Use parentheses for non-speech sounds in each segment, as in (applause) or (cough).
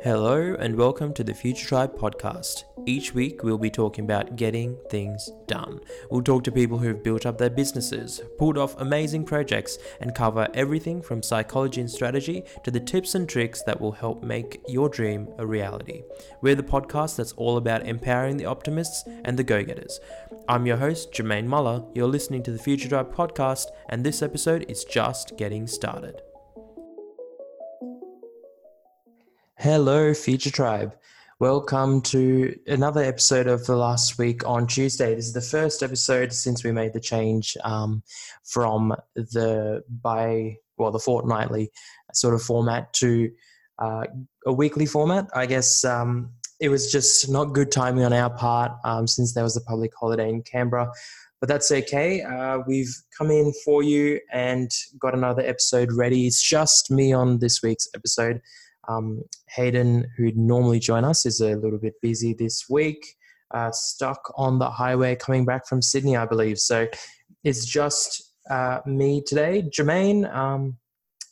Hello, and welcome to the Future Tribe podcast. Each week, we'll be talking about getting things done. We'll talk to people who've built up their businesses, pulled off amazing projects, and cover everything from psychology and strategy to the tips and tricks that will help make your dream a reality. We're the podcast that's all about empowering the optimists and the go getters. I'm your host, Jermaine Muller. You're listening to the Future Tribe podcast, and this episode is just getting started. Hello, Future Tribe. Welcome to another episode of the last week on Tuesday. This is the first episode since we made the change um, from the by well the fortnightly sort of format to uh, a weekly format. I guess um, it was just not good timing on our part um, since there was a public holiday in Canberra. But that's okay. Uh, we've come in for you and got another episode ready. It's just me on this week's episode. Um, Hayden, who'd normally join us, is a little bit busy this week, uh, stuck on the highway coming back from Sydney, I believe. So it's just uh, me today, Jermaine. Um,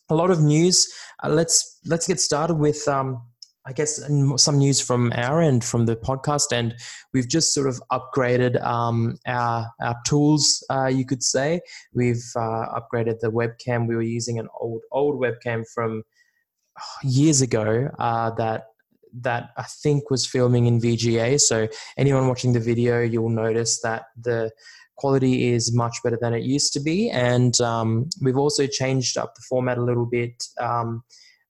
a lot of news. Uh, let's let's get started with. Um, I guess some news from our end, from the podcast end. We've just sort of upgraded um, our our tools, uh, you could say. We've uh, upgraded the webcam. We were using an old old webcam from years ago uh, that that I think was filming in VGA. So anyone watching the video, you'll notice that the quality is much better than it used to be, and um, we've also changed up the format a little bit. Um,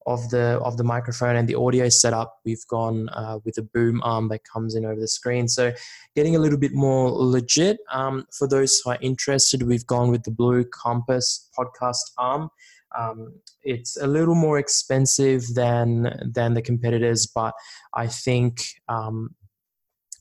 of the of the microphone and the audio setup we've gone uh, with a boom arm that comes in over the screen so getting a little bit more legit um, for those who are interested we've gone with the blue compass podcast arm um, it's a little more expensive than than the competitors, but I think um,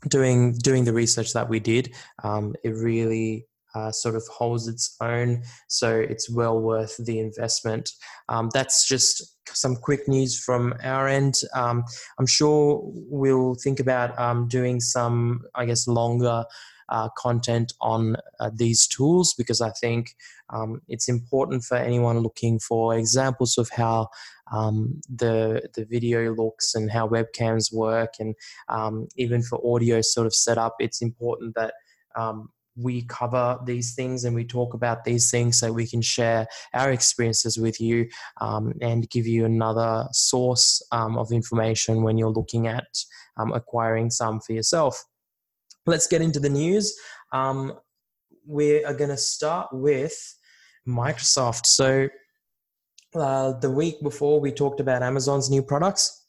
doing doing the research that we did, um, it really uh, sort of holds its own. So it's well worth the investment. Um, that's just some quick news from our end. Um, I'm sure we'll think about um, doing some, I guess, longer uh, content on uh, these tools because I think um, it's important for anyone looking for examples of how um, the the video looks and how webcams work, and um, even for audio sort of setup. It's important that um, we cover these things and we talk about these things so we can share our experiences with you um, and give you another source um, of information when you're looking at um, acquiring some for yourself let's get into the news. Um, we are going to start with Microsoft. So, uh, the week before, we talked about Amazon's new products.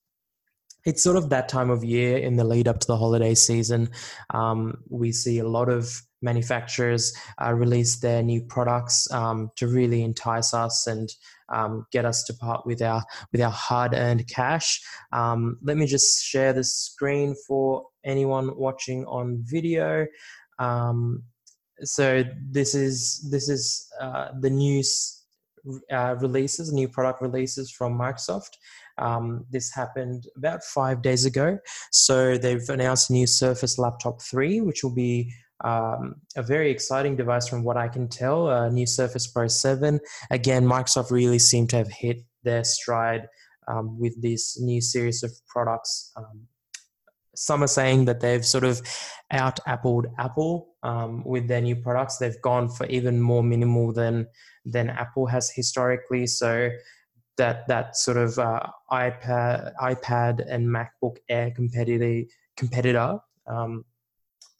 It's sort of that time of year in the lead up to the holiday season. Um, we see a lot of manufacturers uh, release their new products um, to really entice us and um, get us to part with our with our hard earned cash. Um, let me just share the screen for anyone watching on video. Um, so this is this is uh, the new uh, releases, new product releases from Microsoft. Um, this happened about five days ago. So they've announced a new Surface Laptop 3, which will be um, a very exciting device from what I can tell. A new Surface Pro 7. Again, Microsoft really seemed to have hit their stride um, with this new series of products. Um, some are saying that they've sort of out appled Apple um, with their new products. They've gone for even more minimal than than Apple has historically. So that that sort of uh, iPad iPad and MacBook Air competitor competitor um,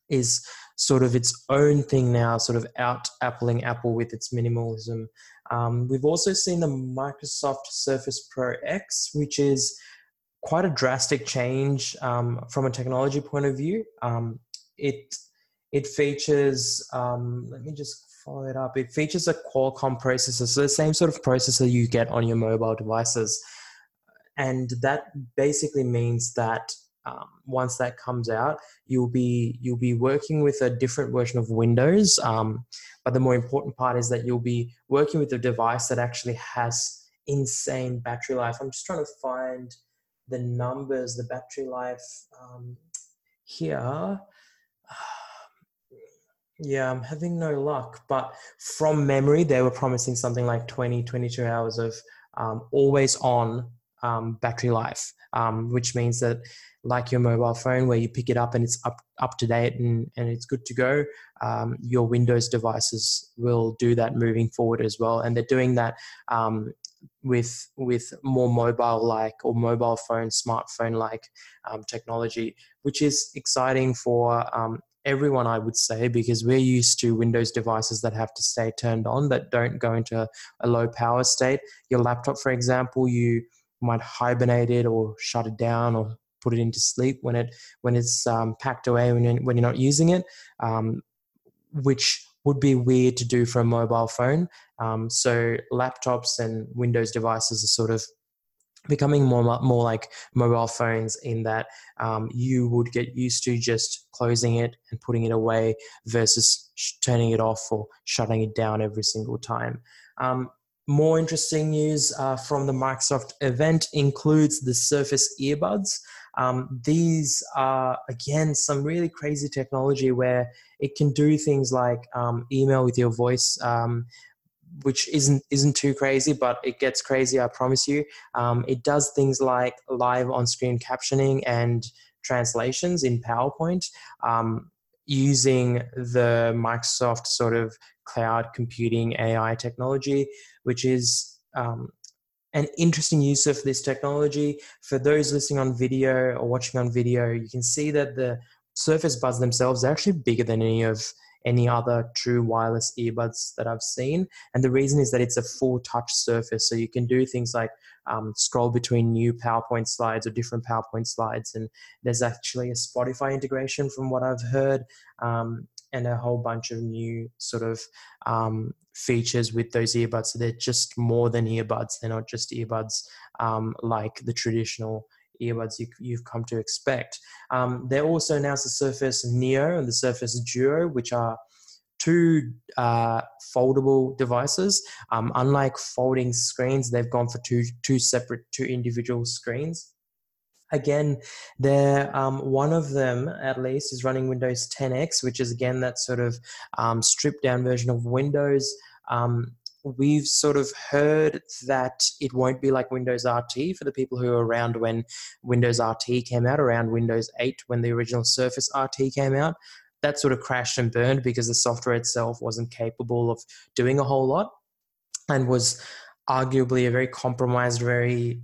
is sort of its own thing now, sort of out appling Apple with its minimalism. Um, we've also seen the Microsoft Surface Pro X, which is quite a drastic change um, from a technology point of view. Um, it it features. Um, let me just follow it up. It features a Qualcomm processor, so the same sort of processor you get on your mobile devices, and that basically means that um, once that comes out, you'll be you'll be working with a different version of Windows. Um, but the more important part is that you'll be working with a device that actually has insane battery life. I'm just trying to find the numbers, the battery life um, here. (sighs) Yeah, I'm having no luck. But from memory, they were promising something like 20, 22 hours of um, always on um, battery life, um, which means that like your mobile phone where you pick it up and it's up up to date and, and it's good to go um, your windows devices will do that moving forward as well. And they're doing that um, with with more mobile like or mobile phone smartphone like um, technology which is exciting for um, everyone i would say because we're used to windows devices that have to stay turned on that don't go into a low power state. Your laptop for example you might hibernate it or shut it down or put it into sleep when it when it's um, packed away when you're, when you're not using it, um, which would be weird to do for a mobile phone. Um, so laptops and Windows devices are sort of becoming more more like mobile phones in that um, you would get used to just closing it and putting it away versus sh- turning it off or shutting it down every single time. Um, more interesting news uh, from the Microsoft event includes the Surface earbuds. Um, these are again some really crazy technology where it can do things like um, email with your voice, um, which isn't isn't too crazy, but it gets crazy. I promise you. Um, it does things like live on-screen captioning and translations in PowerPoint um, using the Microsoft sort of cloud computing AI technology, which is um, an interesting use of this technology. For those listening on video or watching on video, you can see that the Surface Buds themselves are actually bigger than any of any other true wireless earbuds that I've seen. And the reason is that it's a full touch surface. So you can do things like um, scroll between new PowerPoint slides or different PowerPoint slides. And there's actually a Spotify integration from what I've heard. Um, and a whole bunch of new sort of um, features with those earbuds. So they're just more than earbuds. They're not just earbuds um, like the traditional earbuds you, have come to expect. Um, they also announced the Surface Neo and the Surface Duo, which are two uh, foldable devices. Um, unlike folding screens, they've gone for two two separate, two individual screens again there um, one of them at least is running windows 10x which is again that sort of um, stripped down version of windows. Um, we've sort of heard that it won't be like windows rt for the people who were around when windows rt came out around windows 8 when the original surface rt came out. That sort of crashed and burned because the software itself wasn't capable of doing a whole lot and was arguably a very compromised very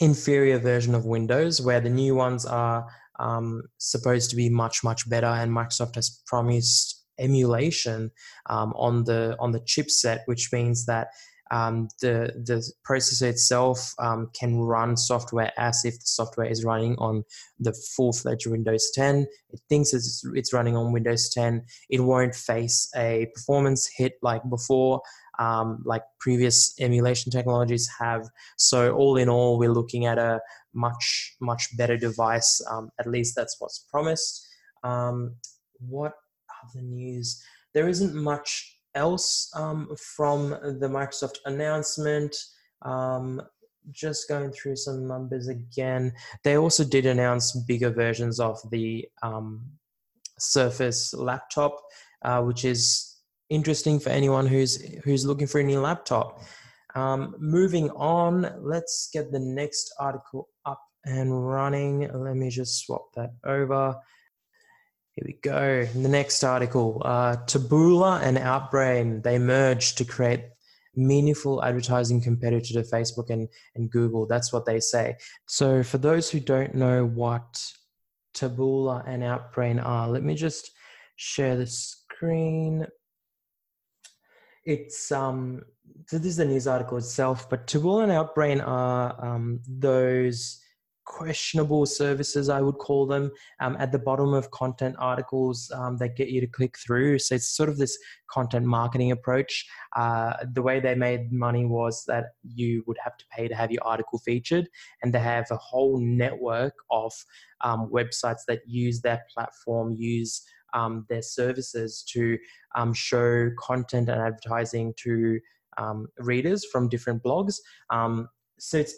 inferior version of Windows, where the new ones are um, supposed to be much much better, and Microsoft has promised emulation um, on the on the chipset, which means that um, the the processor itself um, can run software as if the software is running on the full fledged Windows 10. It thinks it's, it's running on Windows 10. It won't face a performance hit like before um, like previous emulation technologies have. So all in all, we're looking at a much much better device. Um, at least that's what's promised. Um, what other news? There isn't much else um, from the Microsoft announcement. Um, just going through some numbers again. They also did announce bigger versions of the um, Surface laptop, uh, which is interesting for anyone who's who's looking for a new laptop. Um, moving on, let's get the next article up and running. Let me just swap that over. Here we go. The next article, uh, Taboola and Outbrain, they merged to create meaningful advertising competitor to Facebook and, and Google. That's what they say. So for those who don't know what Taboola and Outbrain are, let me just share the screen it's um so this is the news article itself, but Taboola and Outbrain are um, those questionable services, I would call them, um, at the bottom of content articles um, that get you to click through. So it's sort of this content marketing approach. Uh, the way they made money was that you would have to pay to have your article featured, and they have a whole network of um, websites that use that platform, use um, their services to um, show content and advertising to um, readers from different blogs. Um, so it's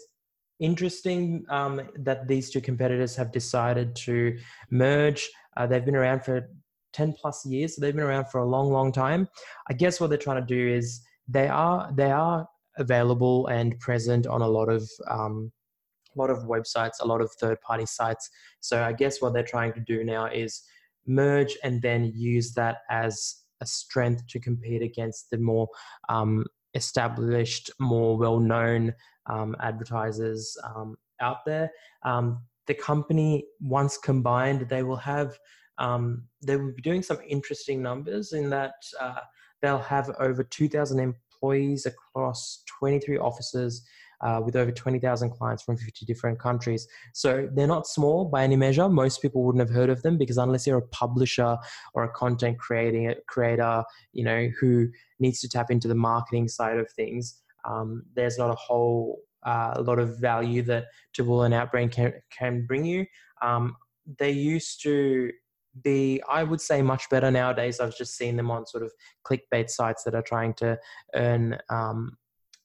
interesting um, that these two competitors have decided to merge. Uh, they've been around for 10 plus years, so they've been around for a long, long time. I guess what they're trying to do is they are they are available and present on a lot of um, a lot of websites, a lot of third party sites. So I guess what they're trying to do now is merge and then use that as a strength to compete against the more um, established, more well known um, advertisers um, out there. Um, the company, once combined, they will have um, they will be doing some interesting numbers in that uh, they'll have over 2,000 employees across 23 offices uh, with over 20,000 clients from 50 different countries. So they're not small by any measure. Most people wouldn't have heard of them because unless you're a publisher or a content creating creator, you know, who needs to tap into the marketing side of things, um, there's not a whole uh, a lot of value that Taboola and Outbrain can, can bring you. Um, they used to be, I would say, much better nowadays. I've just seen them on sort of clickbait sites that are trying to earn um,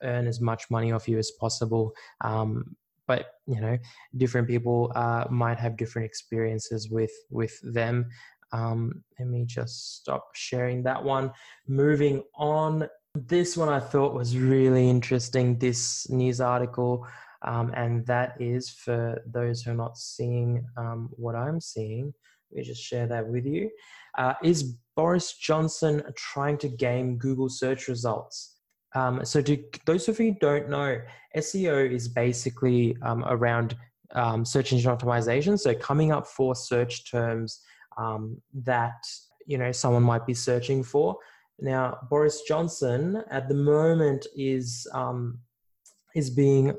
earn as much money off you as possible. Um, but you know, different people uh, might have different experiences with with them. Um, let me just stop sharing that one. Moving on. This one I thought was really interesting. This news article. Um, and that is for those who are not seeing um, what I'm seeing. Let me just share that with you. Uh, is Boris Johnson trying to game Google search results? Um, so, to those of you who don't know, SEO is basically um, around um, search engine optimization. So, coming up for search terms um, that you know someone might be searching for. Now, Boris Johnson at the moment is um, is being,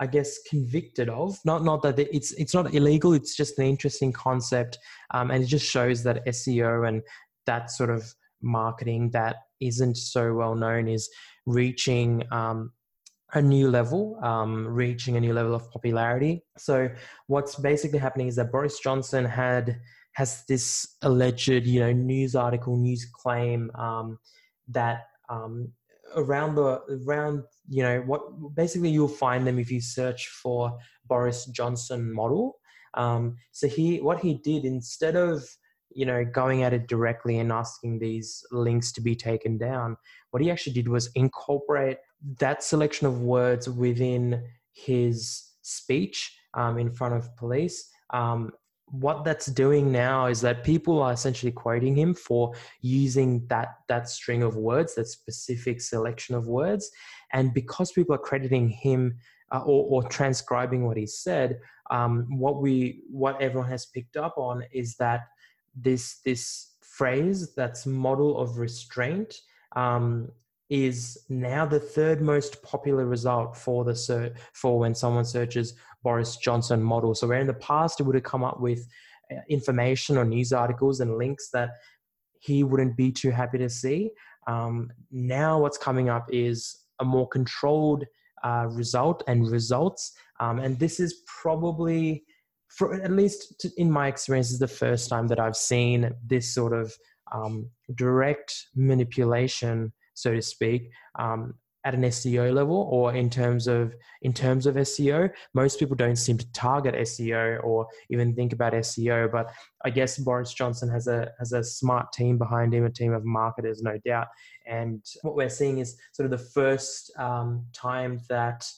I guess, convicted of not not that it's it's not illegal. It's just an interesting concept, um, and it just shows that SEO and that sort of marketing that isn't so well known is reaching um, a new level, um, reaching a new level of popularity. So what's basically happening is that Boris Johnson had has this alleged, you know, news article, news claim um, that um, around the around, you know, what basically you'll find them if you search for Boris Johnson model. Um, so he, what he did instead of you know, going at it directly and asking these links to be taken down. What he actually did was incorporate that selection of words within his speech um, in front of police. Um, what that's doing now is that people are essentially quoting him for using that that string of words, that specific selection of words, and because people are crediting him uh, or, or, transcribing what he said, um, what we what everyone has picked up on is that this this phrase that's model of restraint um, is now the third most popular result for the search for when someone searches Boris Johnson model. So where in the past it would have come up with uh, information or news articles and links that he wouldn't be too happy to see. Um, now what's coming up is a more controlled uh, result and results, um, and this is probably for at least to, in my experience, is the first time that I've seen this sort of um, direct manipulation, so to speak, um, at an SEO level or in terms of in terms of SEO. Most people don't seem to target SEO or even think about SEO, but I guess Boris Johnson has a has a smart team behind him, a team of marketers, no doubt. And what we're seeing is sort of the first um, time that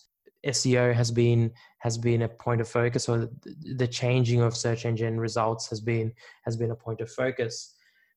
SEO has been has been a point of focus, or the changing of search engine results has been has been a point of focus.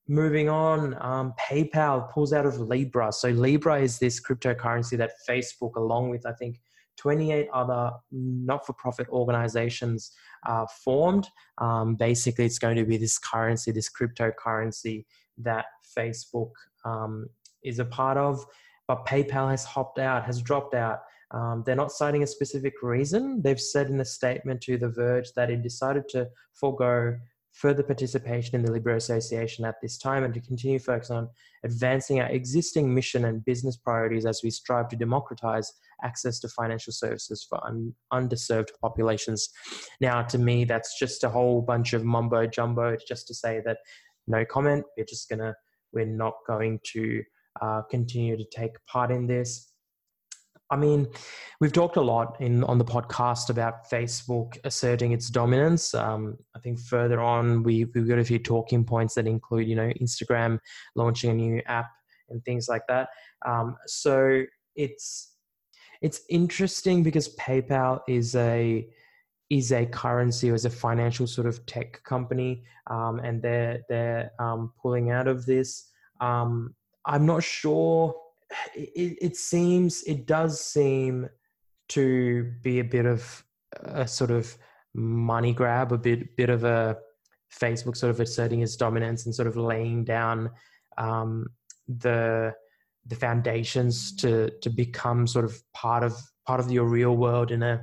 Moving on, um, PayPal pulls out of Libra. So Libra is this cryptocurrency that Facebook, along with I think 28 other not-for-profit organizations, uh, formed. Um, basically, it's going to be this currency, this cryptocurrency that Facebook um, is a part of. But PayPal has hopped out, has dropped out. Um, they're not citing a specific reason. They've said in a statement to The Verge that it decided to forego further participation in the Libra Association at this time and to continue focus on advancing our existing mission and business priorities as we strive to democratize access to financial services for un- underserved populations. Now, to me, that's just a whole bunch of mumbo jumbo It's just to say that no comment. We're just gonna, we're not going to uh, continue to take part in this. I mean, we've talked a lot in on the podcast about Facebook asserting its dominance. Um, I think further on, we, we've got a few talking points that include, you know, Instagram launching a new app and things like that. Um, so it's it's interesting because PayPal is a is a currency or is a financial sort of tech company, um, and they're they're um, pulling out of this. Um, I'm not sure. It, it seems it does seem to be a bit of a sort of money grab, a bit bit of a Facebook sort of asserting its dominance and sort of laying down um, the the foundations to to become sort of part of part of your real world in a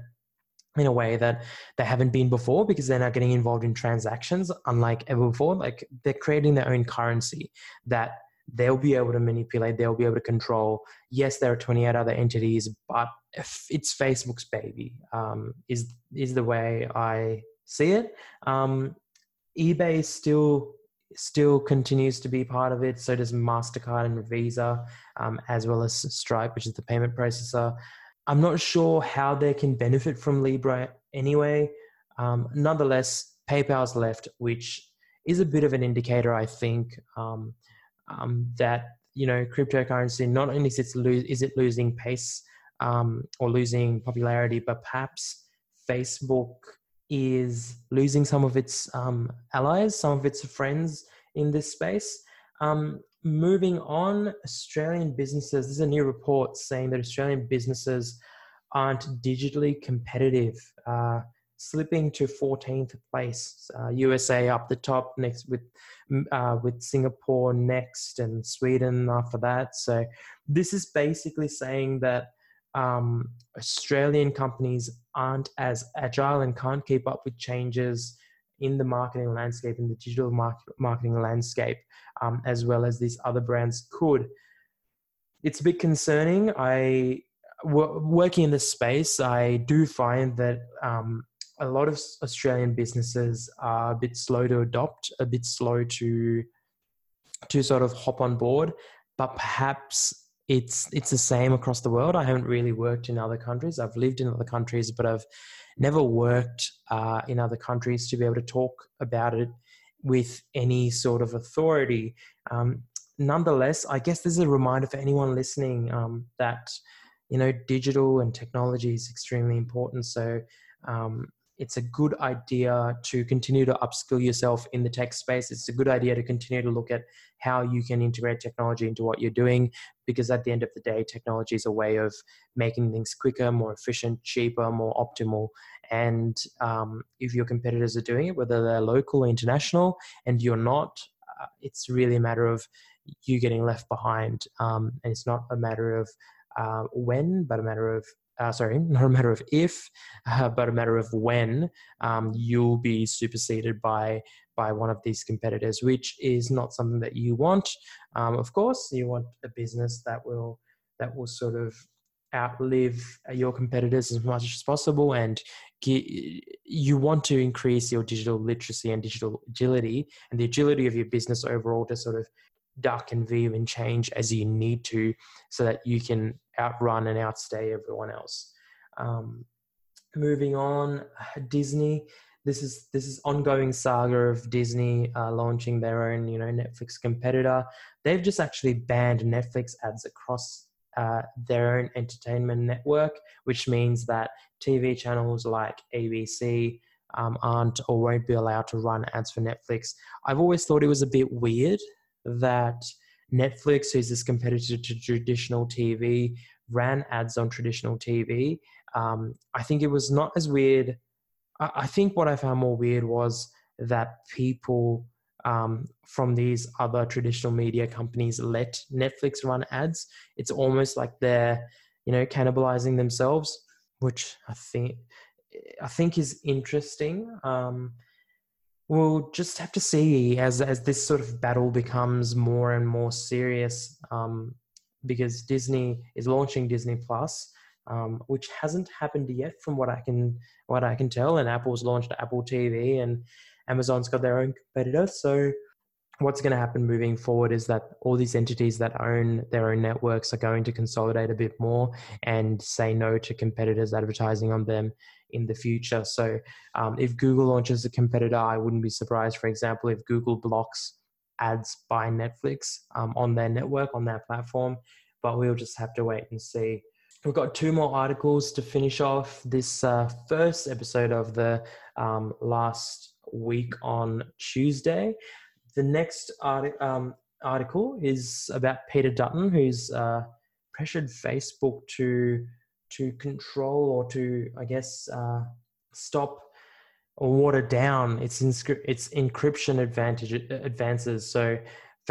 in a way that they haven't been before because they're not getting involved in transactions unlike ever before. Like they're creating their own currency that they'll be able to manipulate they'll be able to control. Yes there are 28 other entities but it's facebook's baby um, is is the way i see it. Um, ebay still still continues to be part of it. So does mastercard and visa um, as well as stripe which is the payment processor. I'm not sure how they can benefit from libra anyway. Um, nonetheless paypal's left which is a bit of an indicator i think. Um, um, that you know cryptocurrency not only is it, lo- is it losing pace um, or losing popularity, but perhaps Facebook is losing some of its um, allies, some of its friends in this space. Um, moving on, Australian businesses. There's a new report saying that Australian businesses aren't digitally competitive. Uh, slipping to 14th place. Uh, USA up the top next with uh, with Singapore next and Sweden after that. So this is basically saying that um, Australian companies aren't as agile and can't keep up with changes in the marketing landscape, in the digital market, marketing landscape, um, as well as these other brands could. It's a bit concerning. I working in this space, I do find that um, a lot of Australian businesses are a bit slow to adopt, a bit slow to to sort of hop on board. But perhaps it's it's the same across the world. I haven't really worked in other countries. I've lived in other countries, but I've never worked uh, in other countries to be able to talk about it with any sort of authority. Um, nonetheless, I guess this is a reminder for anyone listening um, that you know digital and technology is extremely important. So um, it's a good idea to continue to upskill yourself in the tech space. It's a good idea to continue to look at how you can integrate technology into what you're doing because at the end of the day, technology is a way of making things quicker, more efficient, cheaper, more optimal. And um, if your competitors are doing it, whether they're local or international, and you're not, uh, it's really a matter of you getting left behind. Um, and it's not a matter of uh, when, but a matter of uh, sorry, (laughs) not a matter of if, uh, but a matter of when um, you'll be superseded by by one of these competitors, which is not something that you want. Um, of course, you want a business that will that will sort of outlive your competitors as much as possible and you want to increase your digital literacy and digital agility and the agility of your business overall to sort of duck and weave and change as you need to so that you can outrun and outstay everyone else. Um, moving on, Disney. This is this is ongoing saga of Disney uh, launching their own, you know, Netflix competitor. They've just actually banned Netflix ads across uh, their own entertainment network, which means that TV channels like ABC um, aren't or won't be allowed to run ads for Netflix. I've always thought it was a bit weird that Netflix, who's this competitor to traditional TV, ran ads on traditional TV. Um, I think it was not as weird. I, think what I found more weird was that people um, from these other traditional media companies let Netflix run ads. It's almost like they're, you know, cannibalizing themselves, which I think I think is interesting. Um, We'll just have to see as as this sort of battle becomes more and more serious, um, because Disney is launching Disney Plus, um, which hasn't happened yet, from what I can what I can tell. And Apple's launched Apple TV, and Amazon's got their own competitor. So what's going to happen moving forward is that all these entities that own their own networks are going to consolidate a bit more and say no to competitors advertising on them in the future. So, um, if Google launches a competitor, I wouldn't be surprised, for example, if Google blocks ads by Netflix um, on their network, on their platform. But we'll just have to wait and see. we've got two more articles to finish off this uh, first episode of the um, last week on Tuesday. The next um, article is about Peter Dutton, who's uh, pressured Facebook to to control or to, I guess, uh, stop or water down its inscri- its encryption advantage advances. So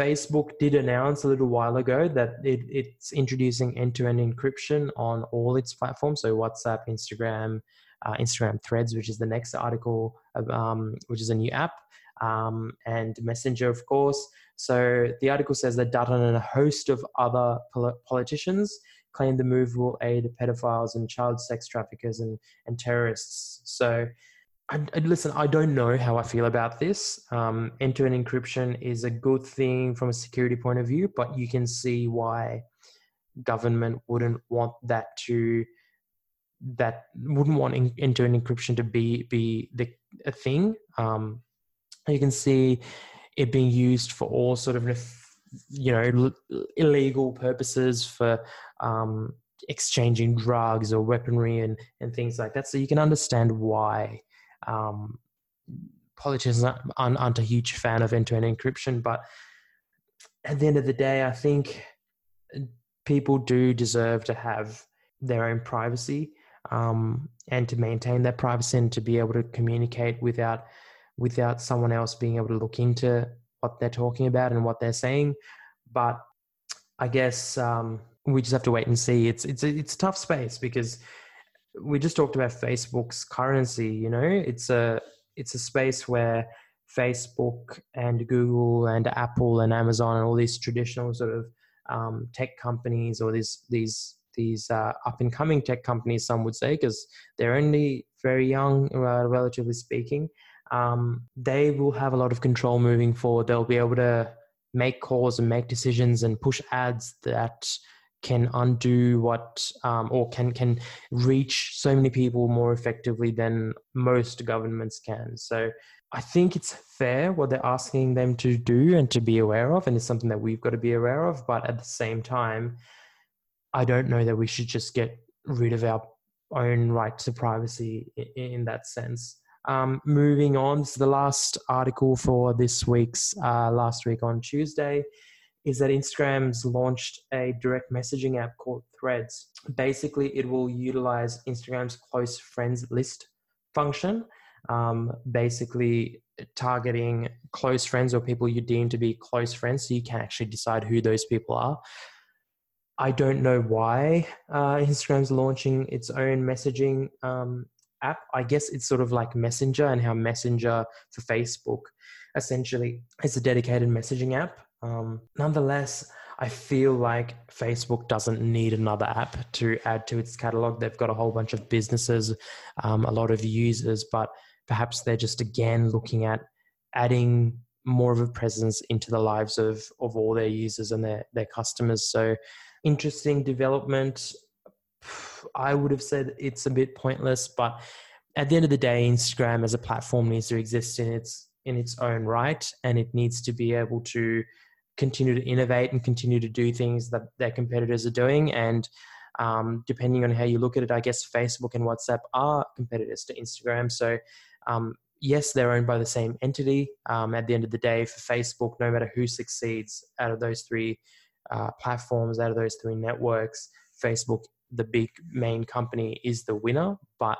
Facebook did announce a little while ago that it, it's introducing end-to-end encryption on all its platforms, so WhatsApp, Instagram, uh, Instagram Threads, which is the next article, um, which is a new app, um, and Messenger, of course. So the article says that Dutton and a host of other pol- politicians claim the move will aid pedophiles and child sex traffickers and, and terrorists. So listen, I don't know how I feel about this. Um, end-to-end encryption is a good thing from a security point of view, but you can see why government wouldn't want that to that wouldn't want end-to-end encryption to be be the a thing. Um, you can see it being used for all sort of you know illegal purposes for um, exchanging drugs or weaponry and and things like that. So you can understand why um, politicians aren't, aren't a huge fan of end-to-end encryption, but at the end of the day, I think people do deserve to have their own privacy um, and to maintain that privacy and to be able to communicate without without someone else being able to look into what they're talking about and what they're saying. But I guess um, we just have to wait and see. It's it's it's a tough space because we just talked about Facebook's currency. You know, it's a it's a space where Facebook and Google and Apple and Amazon and all these traditional sort of um, tech companies or these these these uh, up and coming tech companies, some would say, because they're only very young, uh, relatively speaking. Um, they will have a lot of control moving forward. They'll be able to make calls and make decisions and push ads that can undo what um, or can can reach so many people more effectively than most governments can. So i think it's fair what they're asking them to do and to be aware of and it's something that we've got to be aware of. But at the same time i don't know that we should just get rid of our own right to privacy in, in that sense um, moving on to the last article for this week's uh, last week on tuesday is that Instagram's launched a direct messaging app called Threads. Basically, it will utilize Instagram's close friends list function, um, basically targeting close friends or people you deem to be close friends so you can actually decide who those people are. I don't know why uh, Instagram's launching its own messaging um, app. I guess it's sort of like Messenger and how Messenger for Facebook essentially is a dedicated messaging app um, nonetheless, I feel like Facebook doesn't need another app to add to its catalog. They've got a whole bunch of businesses, um, a lot of users, but perhaps they're just again looking at adding more of a presence into the lives of, of all their users and their, their customers. So, interesting development. I would have said it's a bit pointless, but at the end of the day, Instagram as a platform needs to exist in its in its own right, and it needs to be able to continue to innovate and continue to do things that their competitors are doing. And um, depending on how you look at it, I guess Facebook and WhatsApp are competitors to Instagram. So, um, yes, they're owned by the same entity. Um, at the end of the day, for Facebook, no matter who succeeds out of those three uh, platforms, out of those three networks, Facebook, the big main company, is the winner. But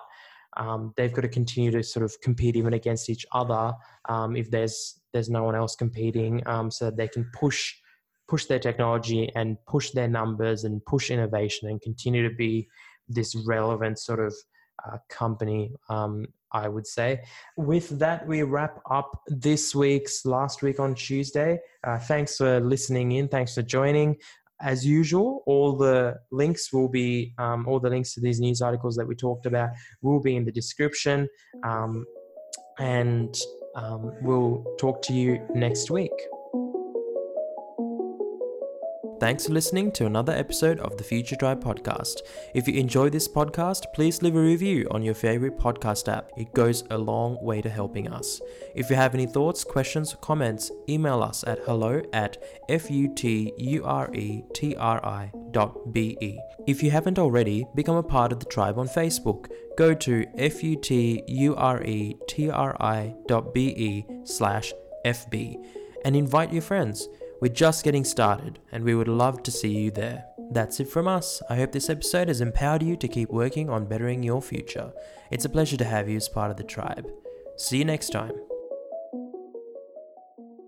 um, they've got to continue to sort of compete even against each other um, if there's there's no one else competing, um, so that they can push push their technology and push their numbers and push innovation and continue to be this relevant sort of uh, company. Um, I would say. With that, we wrap up this week's last week on Tuesday. Uh, thanks for listening in. Thanks for joining as usual, all the links will be, um, all the links to these news articles that we talked about will be in the description. Um, and um, we'll talk to you next week. Thanks for listening to another episode of the Future Tribe podcast. If you enjoy this podcast, please leave a review on your favorite podcast app. It goes a long way to helping us. If you have any thoughts, questions, or comments, email us at hello at futuretri.be. If you haven't already, become a part of the tribe on Facebook. Go to futuretri.be slash FB and invite your friends. We're just getting started and we would love to see you there. That's it from us. I hope this episode has empowered you to keep working on bettering your future. It's a pleasure to have you as part of the tribe. See you next time.